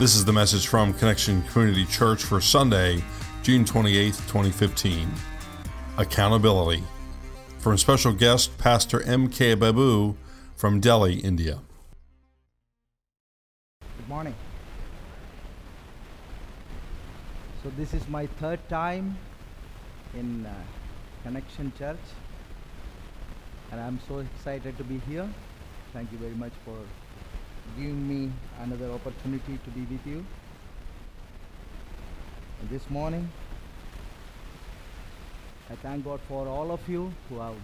This is the message from Connection Community Church for Sunday, June 28, 2015. Accountability. From special guest Pastor M.K. Babu from Delhi, India. Good morning. So, this is my third time in uh, Connection Church, and I'm so excited to be here. Thank you very much for giving me another opportunity to be with you. And this morning, I thank God for all of you who have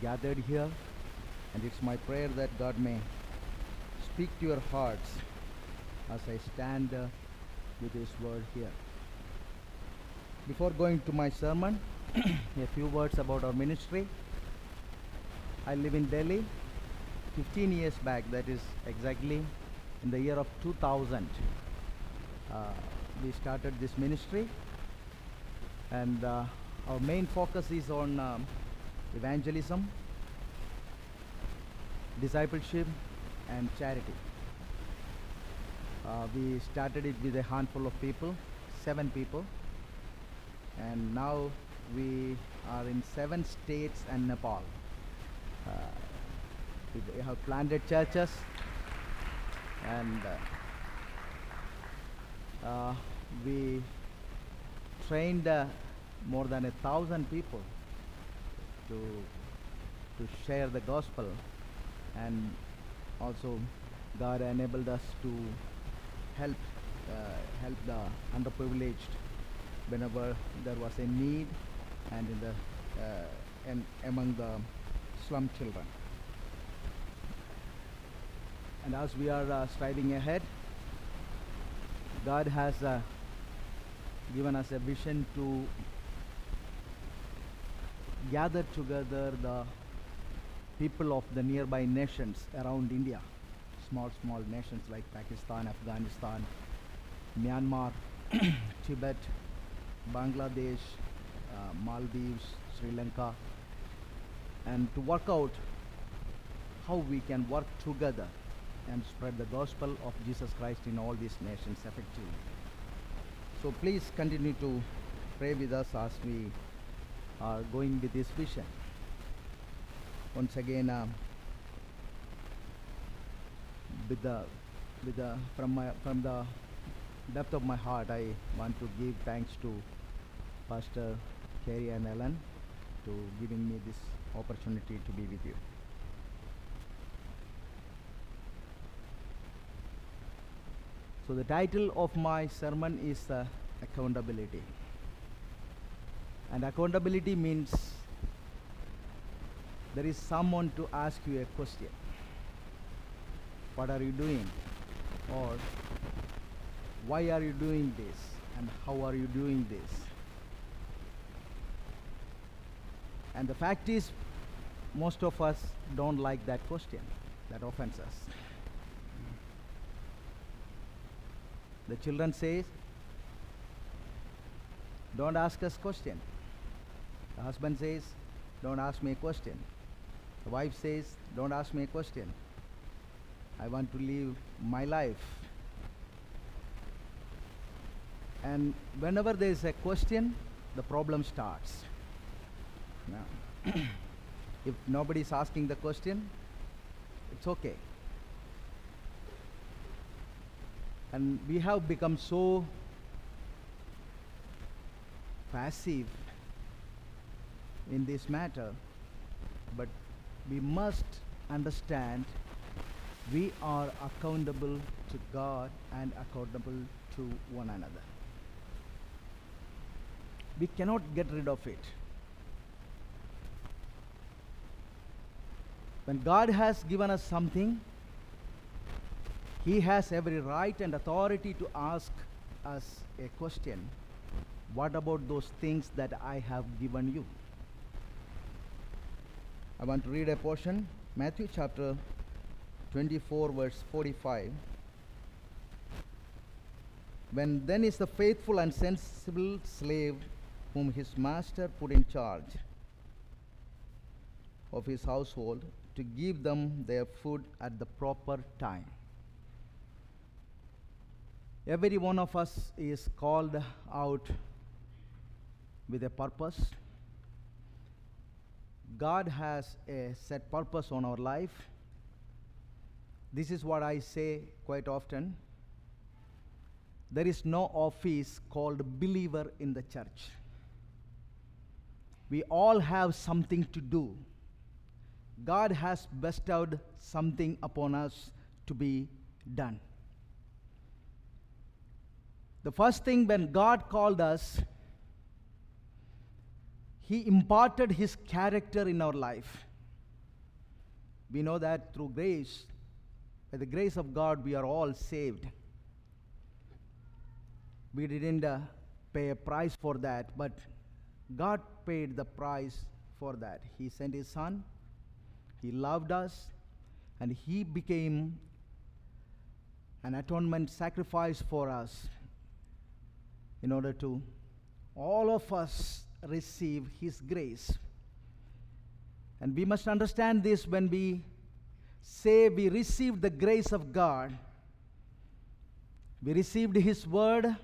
gathered here, and it's my prayer that God may speak to your hearts as I stand uh, with His word here. Before going to my sermon, a few words about our ministry. I live in Delhi. 15 years back, that is exactly in the year of 2000, uh, we started this ministry. And uh, our main focus is on um, evangelism, discipleship, and charity. Uh, we started it with a handful of people, seven people, and now we are in seven states and Nepal. Uh, we have planted churches and uh, uh, we trained uh, more than a thousand people to to share the gospel and also God enabled us to help uh, help the underprivileged whenever there was a need and in the uh, and among the slum children and as we are uh, striving ahead God has uh, given us a vision to gather together the people of the nearby nations around India. Small small nations like Pakistan Afghanistan Myanmar Tibet Bangladesh uh, Maldives Sri Lanka. And to work out how we can work together and spread the gospel of Jesus Christ in all these nations effectively. So please continue to pray with us as we are going with this vision. Once again, um, with the, with the, from, my, from the depth of my heart, I want to give thanks to Pastor Kerry and Ellen to giving me this opportunity to be with you. So the title of my sermon is uh, accountability. And accountability means there is someone to ask you a question. What are you doing? Or why are you doing this? And how are you doing this? And the fact is, most of us don't like that question. That offends us. The children says, don't ask us question. The husband says, don't ask me a question. The wife says, don't ask me a question. I want to live my life. And whenever there is a question, the problem starts. Now, if nobody is asking the question, it's okay. And we have become so passive in this matter, but we must understand we are accountable to God and accountable to one another. We cannot get rid of it. When God has given us something, He has every right and authority to ask us a question. What about those things that I have given you? I want to read a portion, Matthew chapter 24, verse 45. When then is the faithful and sensible slave whom his master put in charge of his household to give them their food at the proper time. Every one of us is called out with a purpose. God has a set purpose on our life. This is what I say quite often. There is no office called believer in the church. We all have something to do. God has bestowed something upon us to be done. The first thing when God called us, He imparted His character in our life. We know that through grace, by the grace of God, we are all saved. We didn't uh, pay a price for that, but God paid the price for that. He sent His Son, He loved us, and He became an atonement sacrifice for us in order to all of us receive His grace. And we must understand this when we say we received the grace of God, we received His word,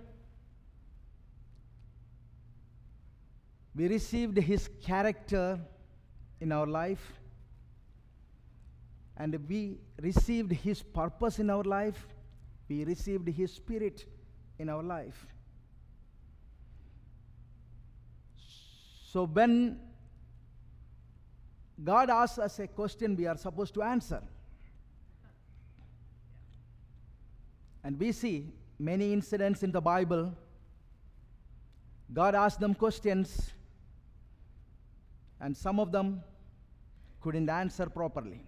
we received His character in our life, and we received His purpose in our life, we received His Spirit in our life. So when God asks us a question, we are supposed to answer. And we see many incidents in the Bible. God asked them questions, and some of them couldn't answer properly.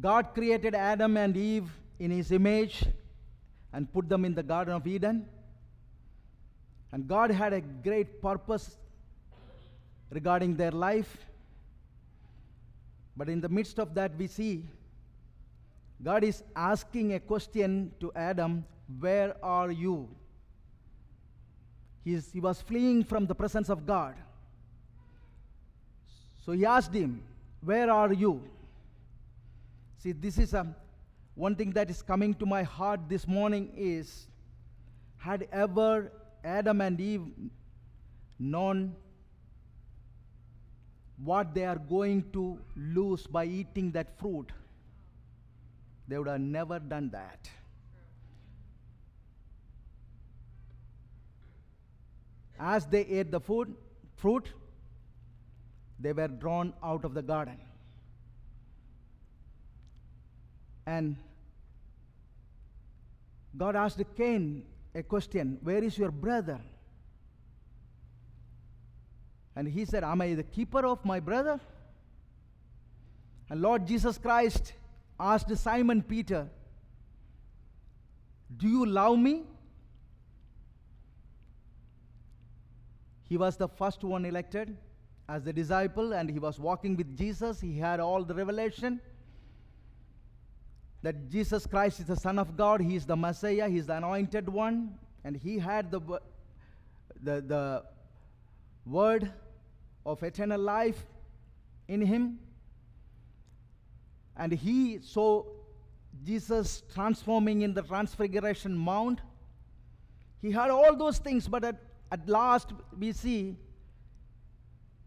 God created Adam and Eve in his image and put them in the Garden of Eden. And God had a great purpose regarding their life. But in the midst of that, we see God is asking a question to Adam Where are you? He's, he was fleeing from the presence of God. So he asked him, Where are you? See, this is a, one thing that is coming to my heart this morning is had ever Adam and Eve known what they are going to lose by eating that fruit, they would have never done that. As they ate the food, fruit, they were drawn out of the garden. And God asked Cain a question Where is your brother? And he said, Am I the keeper of my brother? And Lord Jesus Christ asked Simon Peter, Do you love me? He was the first one elected as the disciple, and he was walking with Jesus. He had all the revelation that Jesus Christ is the Son of God, He is the Messiah, He is the anointed one, and He had the, the, the word of eternal life in Him. And He saw Jesus transforming in the Transfiguration Mount. He had all those things, but at, at last we see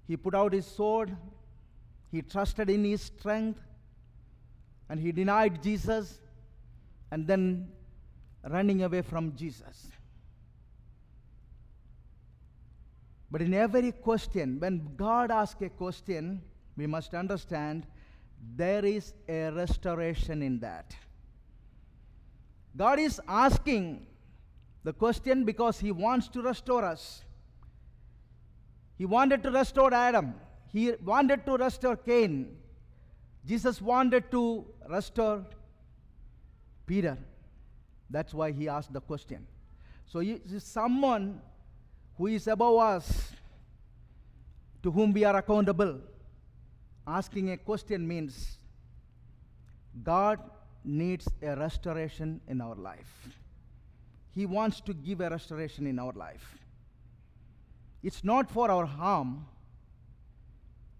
He put out His sword, He trusted in His strength and he denied Jesus and then running away from Jesus. But in every question, when God asks a question, we must understand there is a restoration in that. God is asking the question because He wants to restore us. He wanted to restore Adam, He wanted to restore Cain, Jesus wanted to restore Peter. That's why he asked the question. So, is someone who is above us, to whom we are accountable, asking a question means God needs a restoration in our life. He wants to give a restoration in our life. It's not for our harm,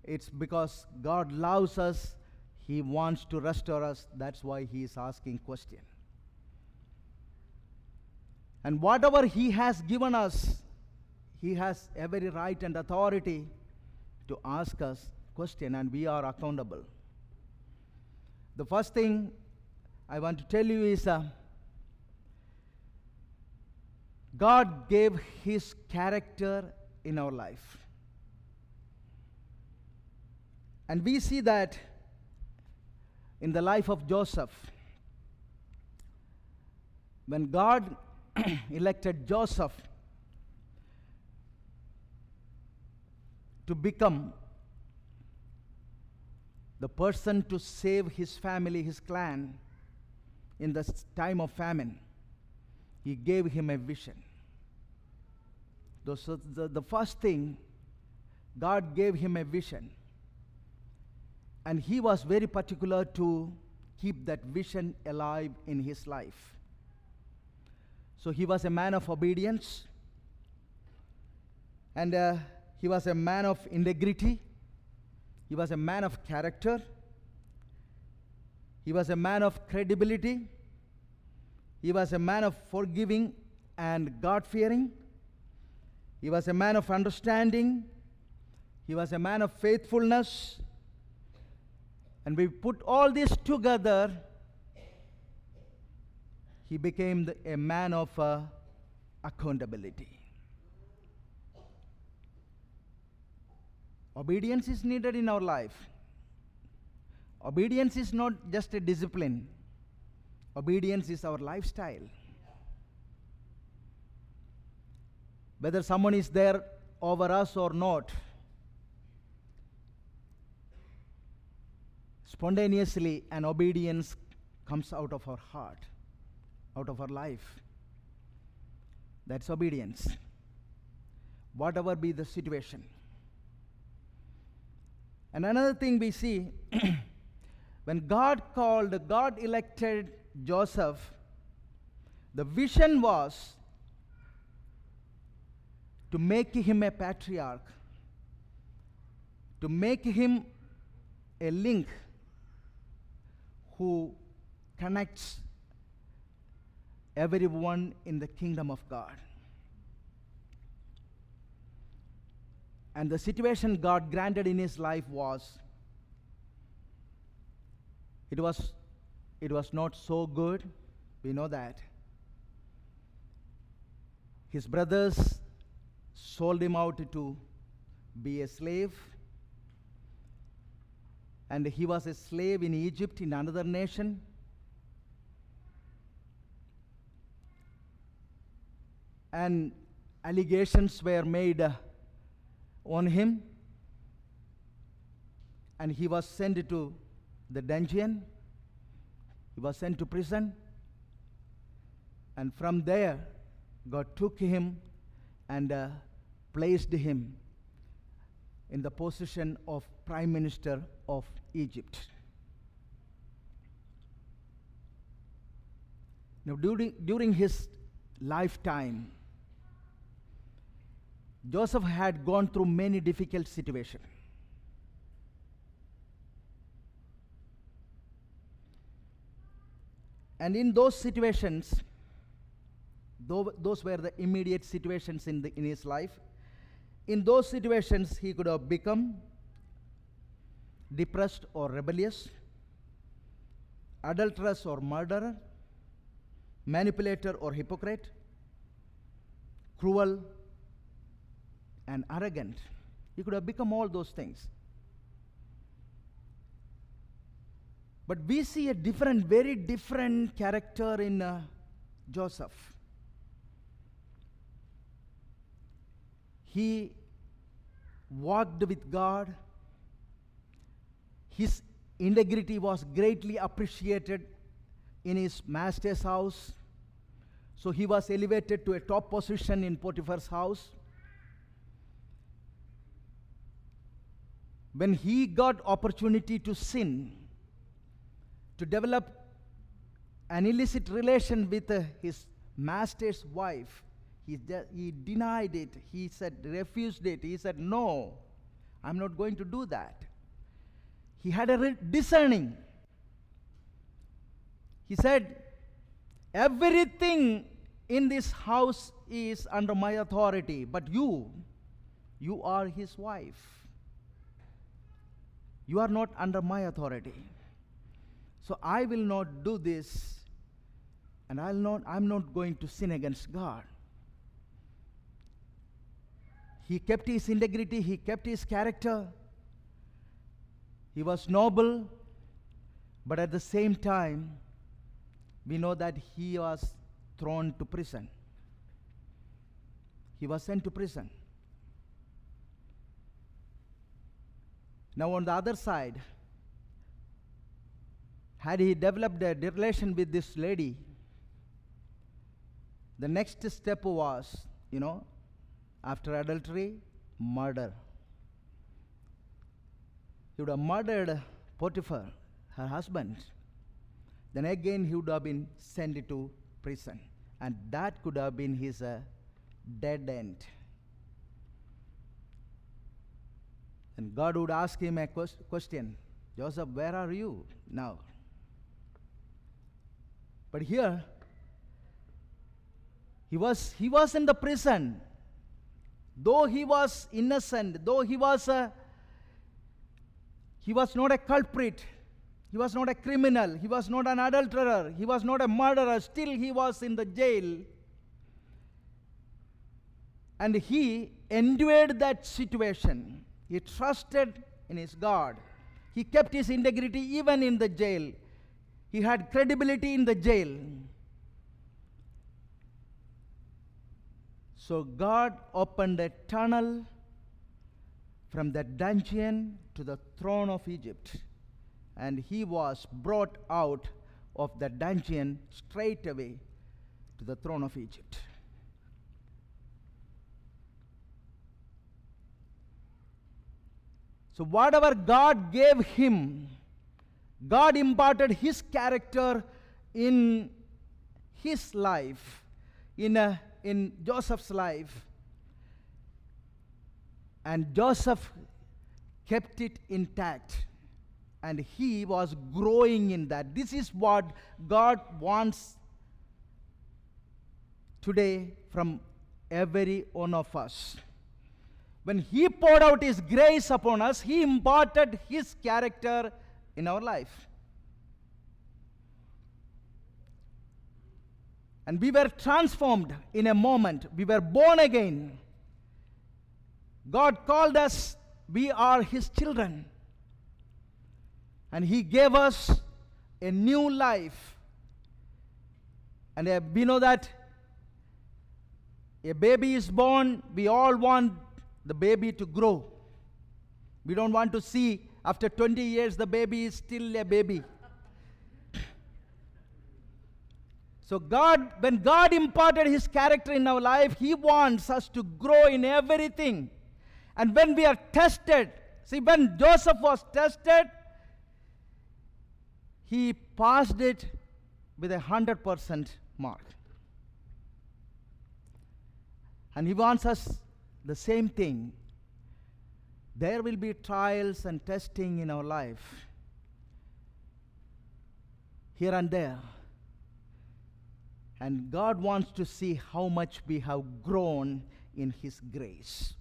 it's because God loves us he wants to restore us. That's why he is asking question. And whatever He has given us, He has every right and authority to ask us question, and we are accountable. The first thing I want to tell you is uh, God gave His character in our life. And we see that in the life of Joseph. When God elected Joseph to become the person to save his family, his clan, in the time of famine, he gave him a vision. So the, the first thing, God gave him a vision. And he was very particular to keep that vision alive in his life. So he was a man of obedience, and uh, he was a man of integrity, he was a man of character, he was a man of credibility, he was a man of forgiving and God fearing, he was a man of understanding, he was a man of faithfulness. And we put all this together, he became the, a man of uh, accountability. Obedience is needed in our life. Obedience is not just a discipline, obedience is our lifestyle. Whether someone is there over us or not, spontaneously an obedience comes out of our heart, out of our life. That's obedience. Whatever be the situation. And another thing we see when God called, God elected Joseph, the vision was to make him a patriarch, to make him a link who connects everyone in the kingdom of God. And the situation God granted in his life was it was it was not so good. We know that. His brothers sold him out to be a slave. And he was a slave in Egypt, in another nation. And allegations were made uh, on him. And he was sent to the dungeon. He was sent to prison. And from there, God took him and uh, placed him in the position of Prime Minister of Egypt. Now, during, during his lifetime, Joseph had gone through many difficult situations. And in those situations, though those were the immediate situations in, the, in his life, in those situations, he could have become depressed or rebellious, adulterous or murderer, manipulator or hypocrite, cruel and arrogant. He could have become all those things. But we see a different, very different character in uh, Joseph. He walked with God. His integrity was greatly appreciated in his master's house. So he was elevated to a top position in Potiphar's house. When he got opportunity to sin, to develop an illicit relation with uh, his master's wife. He, de- he denied it. He said, refused it. He said, No, I'm not going to do that. He had a discerning. He said, Everything in this house is under my authority, but you, you are his wife. You are not under my authority. So I will not do this, and I'll not, I'm not going to sin against God. He kept his integrity, he kept his character. He was noble, but at the same time, we know that he was thrown to prison. He was sent to prison. Now, on the other side, had he developed a relation with this lady, the next step was, you know, after adultery, murder. He would have murdered Potiphar, her husband. Then again, he would have been sent to prison. And that could have been his uh, dead end. And God would ask him a question Joseph, where are you now? But here, he was, he was in the prison. Though he was innocent, though he was a, he was not a culprit, he was not a criminal, he was not an adulterer, he was not a murderer, still he was in the jail. And he endured that situation. He trusted in his God. He kept his integrity even in the jail. He had credibility in the jail. So God opened a tunnel from the dungeon to the throne of Egypt, and he was brought out of the dungeon straight away to the throne of Egypt. So, whatever God gave him, God imparted his character in his life, in, a, in Joseph's life. And Joseph kept it intact. And he was growing in that. This is what God wants today from every one of us. When He poured out His grace upon us, He imparted His character in our life. And we were transformed in a moment. We were born again. God called us, we are His children. And He gave us a new life. And uh, we know that a baby is born, we all want the baby to grow. We don't want to see after 20 years the baby is still a baby. So, God, when God imparted His character in our life, He wants us to grow in everything. And when we are tested, see, when Joseph was tested, he passed it with a 100% mark. And He wants us the same thing. There will be trials and testing in our life, here and there. And God wants to see how much we have grown in His grace.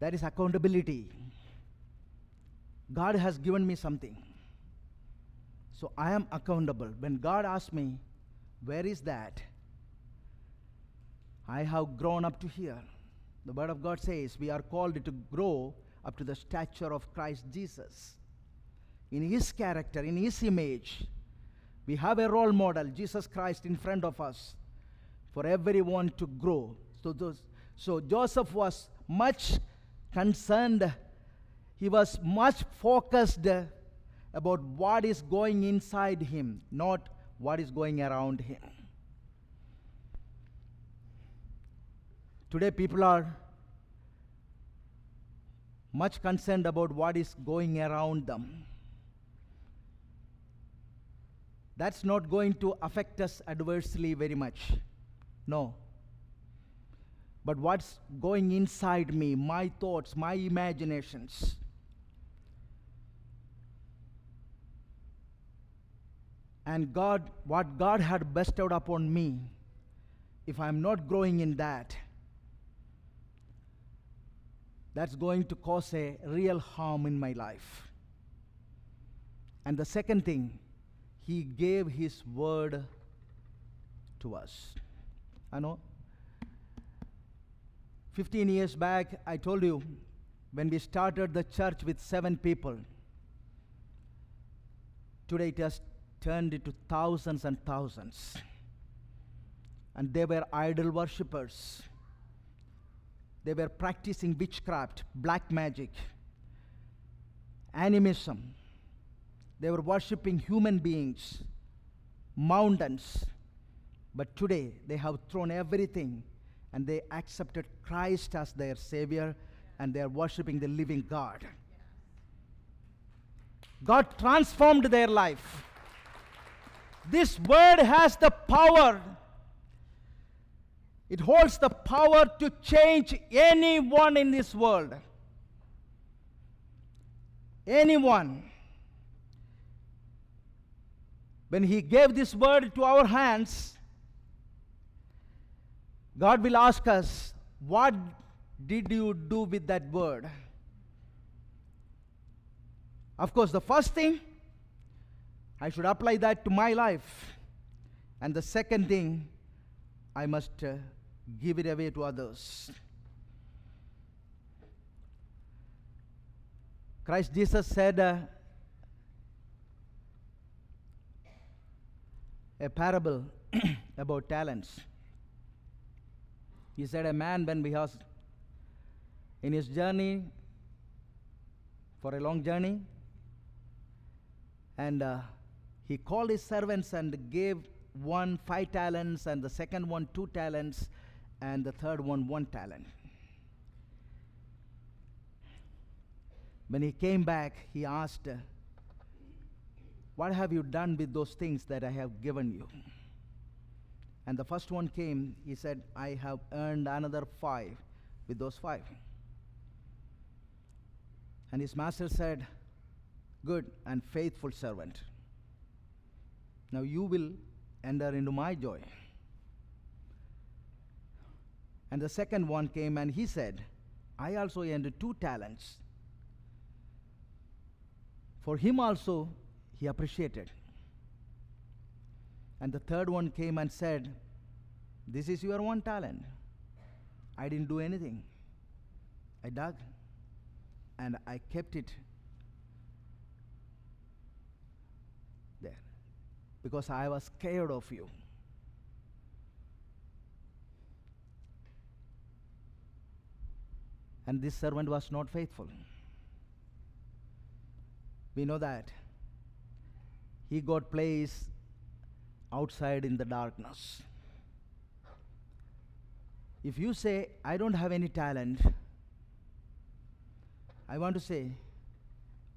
That is accountability. God has given me something. So I am accountable. When God asks me, Where is that? I have grown up to here. The Word of God says we are called to grow up to the stature of Christ Jesus. In His character, in His image, we have a role model, Jesus Christ, in front of us for everyone to grow. So, those, so Joseph was much concerned, he was much focused about what is going inside him, not what is going around him. Today, people are much concerned about what is going around them. That's not going to affect us adversely very much. No. But what's going inside me, my thoughts, my imaginations. And God, what God had bestowed upon me, if I'm not growing in that, that's going to cause a real harm in my life. And the second thing, He gave His word to us. I know 15 years back, I told you when we started the church with seven people, today it has turned into thousands and thousands. And they were idol worshippers. They were practicing witchcraft, black magic, animism. They were worshipping human beings, mountains. But today they have thrown everything and they accepted Christ as their Savior and they are worshiping the living God. God transformed their life. This word has the power, it holds the power to change anyone in this world. Anyone. When He gave this word to our hands, God will ask us, What did you do with that word? Of course, the first thing, I should apply that to my life. And the second thing, I must uh, give it away to others. Christ Jesus said uh, a parable about talents. He said, A man, when he was in his journey for a long journey, and uh, he called his servants and gave one five talents, and the second one two talents, and the third one one talent. When he came back, he asked, What have you done with those things that I have given you? And the first one came, he said, I have earned another five with those five. And his master said, Good and faithful servant. Now you will enter into my joy. And the second one came and he said, I also earned two talents. For him also he appreciated. And the third one came and said, This is your one talent. I didn't do anything. I dug and I kept it there because I was scared of you. And this servant was not faithful. We know that. He got placed outside in the darkness. If you say, I don't have any talent, I want to say,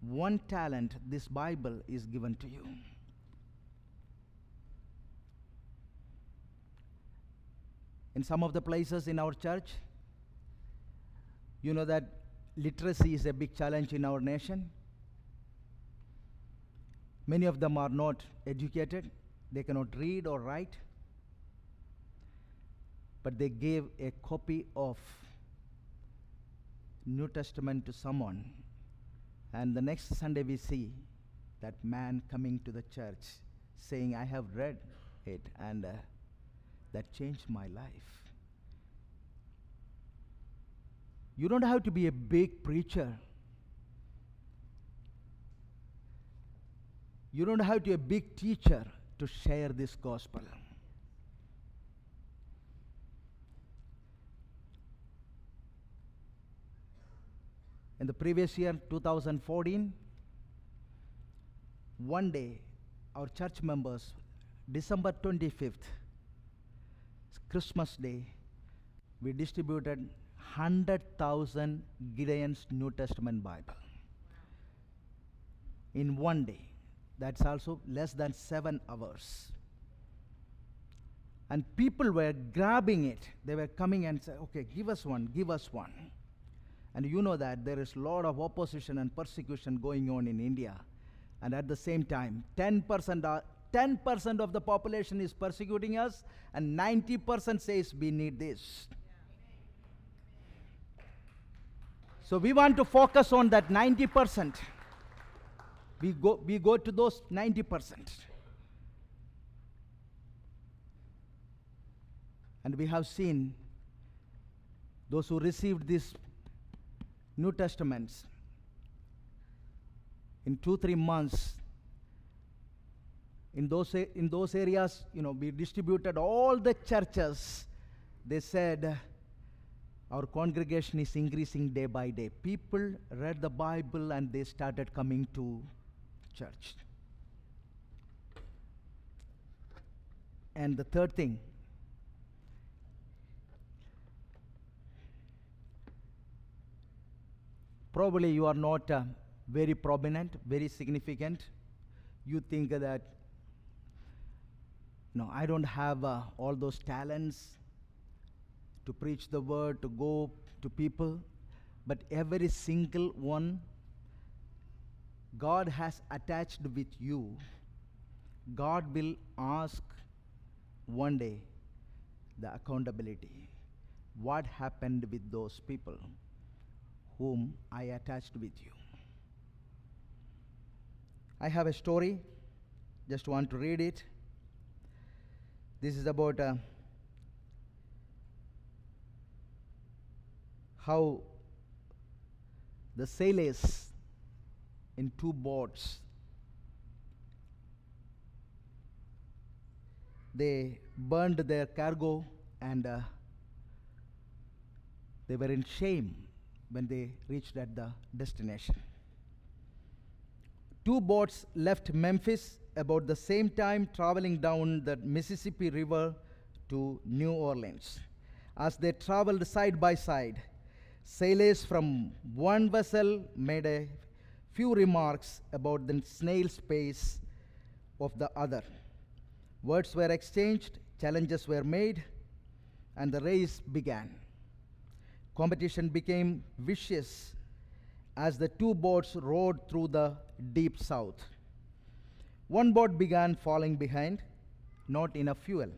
one talent, this Bible is given to you. In some of the places in our church, you know that literacy is a big challenge in our nation. Many of them are not educated, they cannot read or write, but they gave a copy of New Testament to someone, and the next Sunday we see that man coming to the church saying, I have read it, and uh, that changed my life. You don't have to be a big preacher. You don't have to be a big teacher to share this gospel. In the previous year, 2014, one day, our church members, December 25th, Christmas Day, we distributed 100,000 Gideon's New Testament Bible in one day. That's also less than seven hours. And people were grabbing it. They were coming and saying, okay, give us one, give us one. And you know that there is a lot of opposition and persecution going on in India. And at the same time, 10% are, 10% of the population is persecuting us, and 90% says we need this. So we want to focus on that 90%. We go, we go to those 90%. And we have seen those who received these New Testaments in two, three months. In those, in those areas, you know, we distributed all the churches. They said, our congregation is increasing day by day. People read the Bible and they started coming to church. And the third thing, probably you are not uh, very prominent, very significant. You think that, no, I don't have uh, all those talents to preach the word, to go to people, but every single one God has attached with you. God will ask one day the accountability. What happened with those people whom I attached with you? I have a story, just want to read it. This is about uh, how the sailors in two boats they burned their cargo and uh, they were in shame when they reached at the destination. Two boats left memphis about the same time traveling down the mississippi river to new orleans. As they traveled side by side sailors from one vessel made a few remarks about the snail's pace of the other. Words were exchanged, challenges were made, and the race began. Competition became vicious as the two boats rode through the deep south. One boat began falling behind, not enough fuel.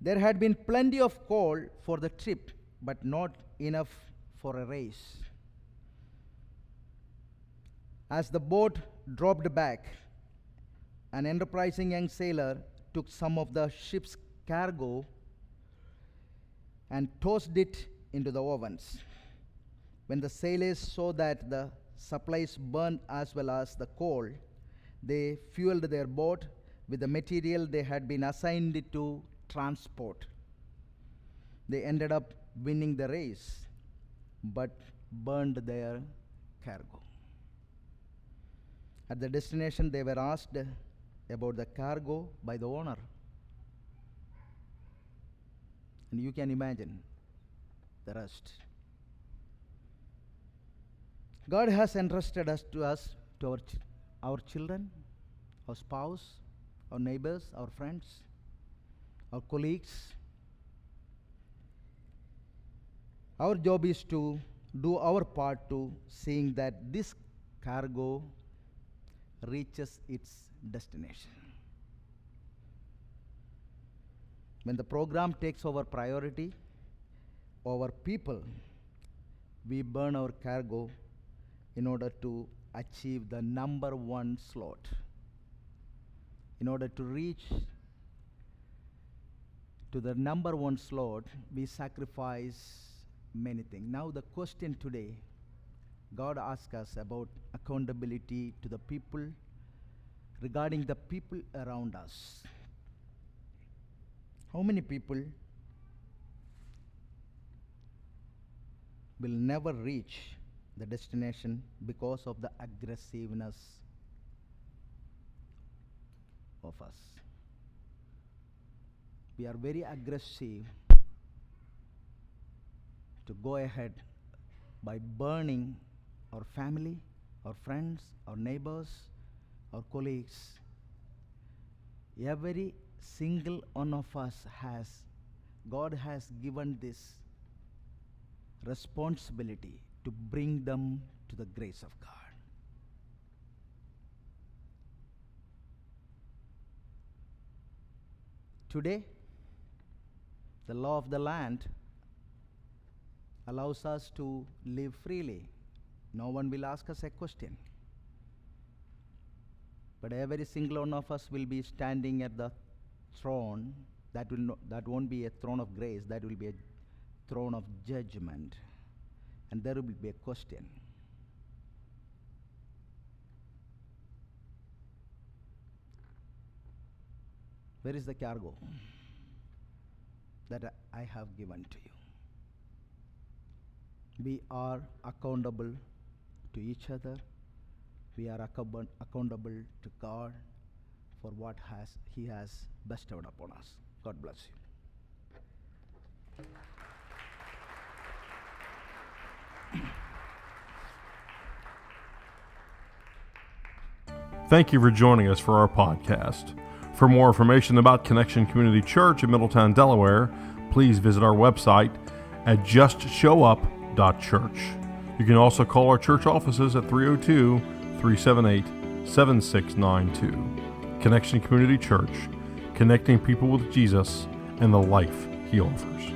There had been plenty of coal for the trip, but not enough for a race. As the boat dropped back, an enterprising young sailor took some of the ship's cargo and tossed it into the ovens. When the sailors saw that the supplies burned as well as the coal, they fueled their boat with the material they had been assigned to transport. They ended up winning the race, but burned their cargo. At the destination, they were asked about the cargo by the owner. And you can imagine the rest. God has entrusted us to us, to our, ch- our children, our spouse, our neighbors, our friends, our colleagues. Our job is to do our part to seeing that this cargo reaches its destination. When the program takes over priority over people, we burn our cargo in order to achieve the number one slot. In order to reach to the number one slot, we sacrifice many things. Now, the question today God asks us about accountability to the people regarding the people around us. How many people will never reach the destination because of the aggressiveness of us? We are very aggressive to go ahead by burning our family, our friends, our neighbors, our colleagues. Every single one of us has, God has given this responsibility to bring them to the grace of God. Today, the law of the land allows us to live freely. No one will ask us a question. But every single one of us will be standing at the throne. That, will no, that won't be a throne of grace, that will be a throne of judgment. And there will be a question. Where is the cargo that I have given to you? We are accountable to each other. We are account- accountable to God for what has He has bestowed upon us. God bless you. Thank you for joining us for our podcast. For more information about Connection Community Church in Middletown, Delaware, please visit our website at justshowup.church. You can also call our church offices at 302 378 7692. Connection Community Church, connecting people with Jesus and the life he offers.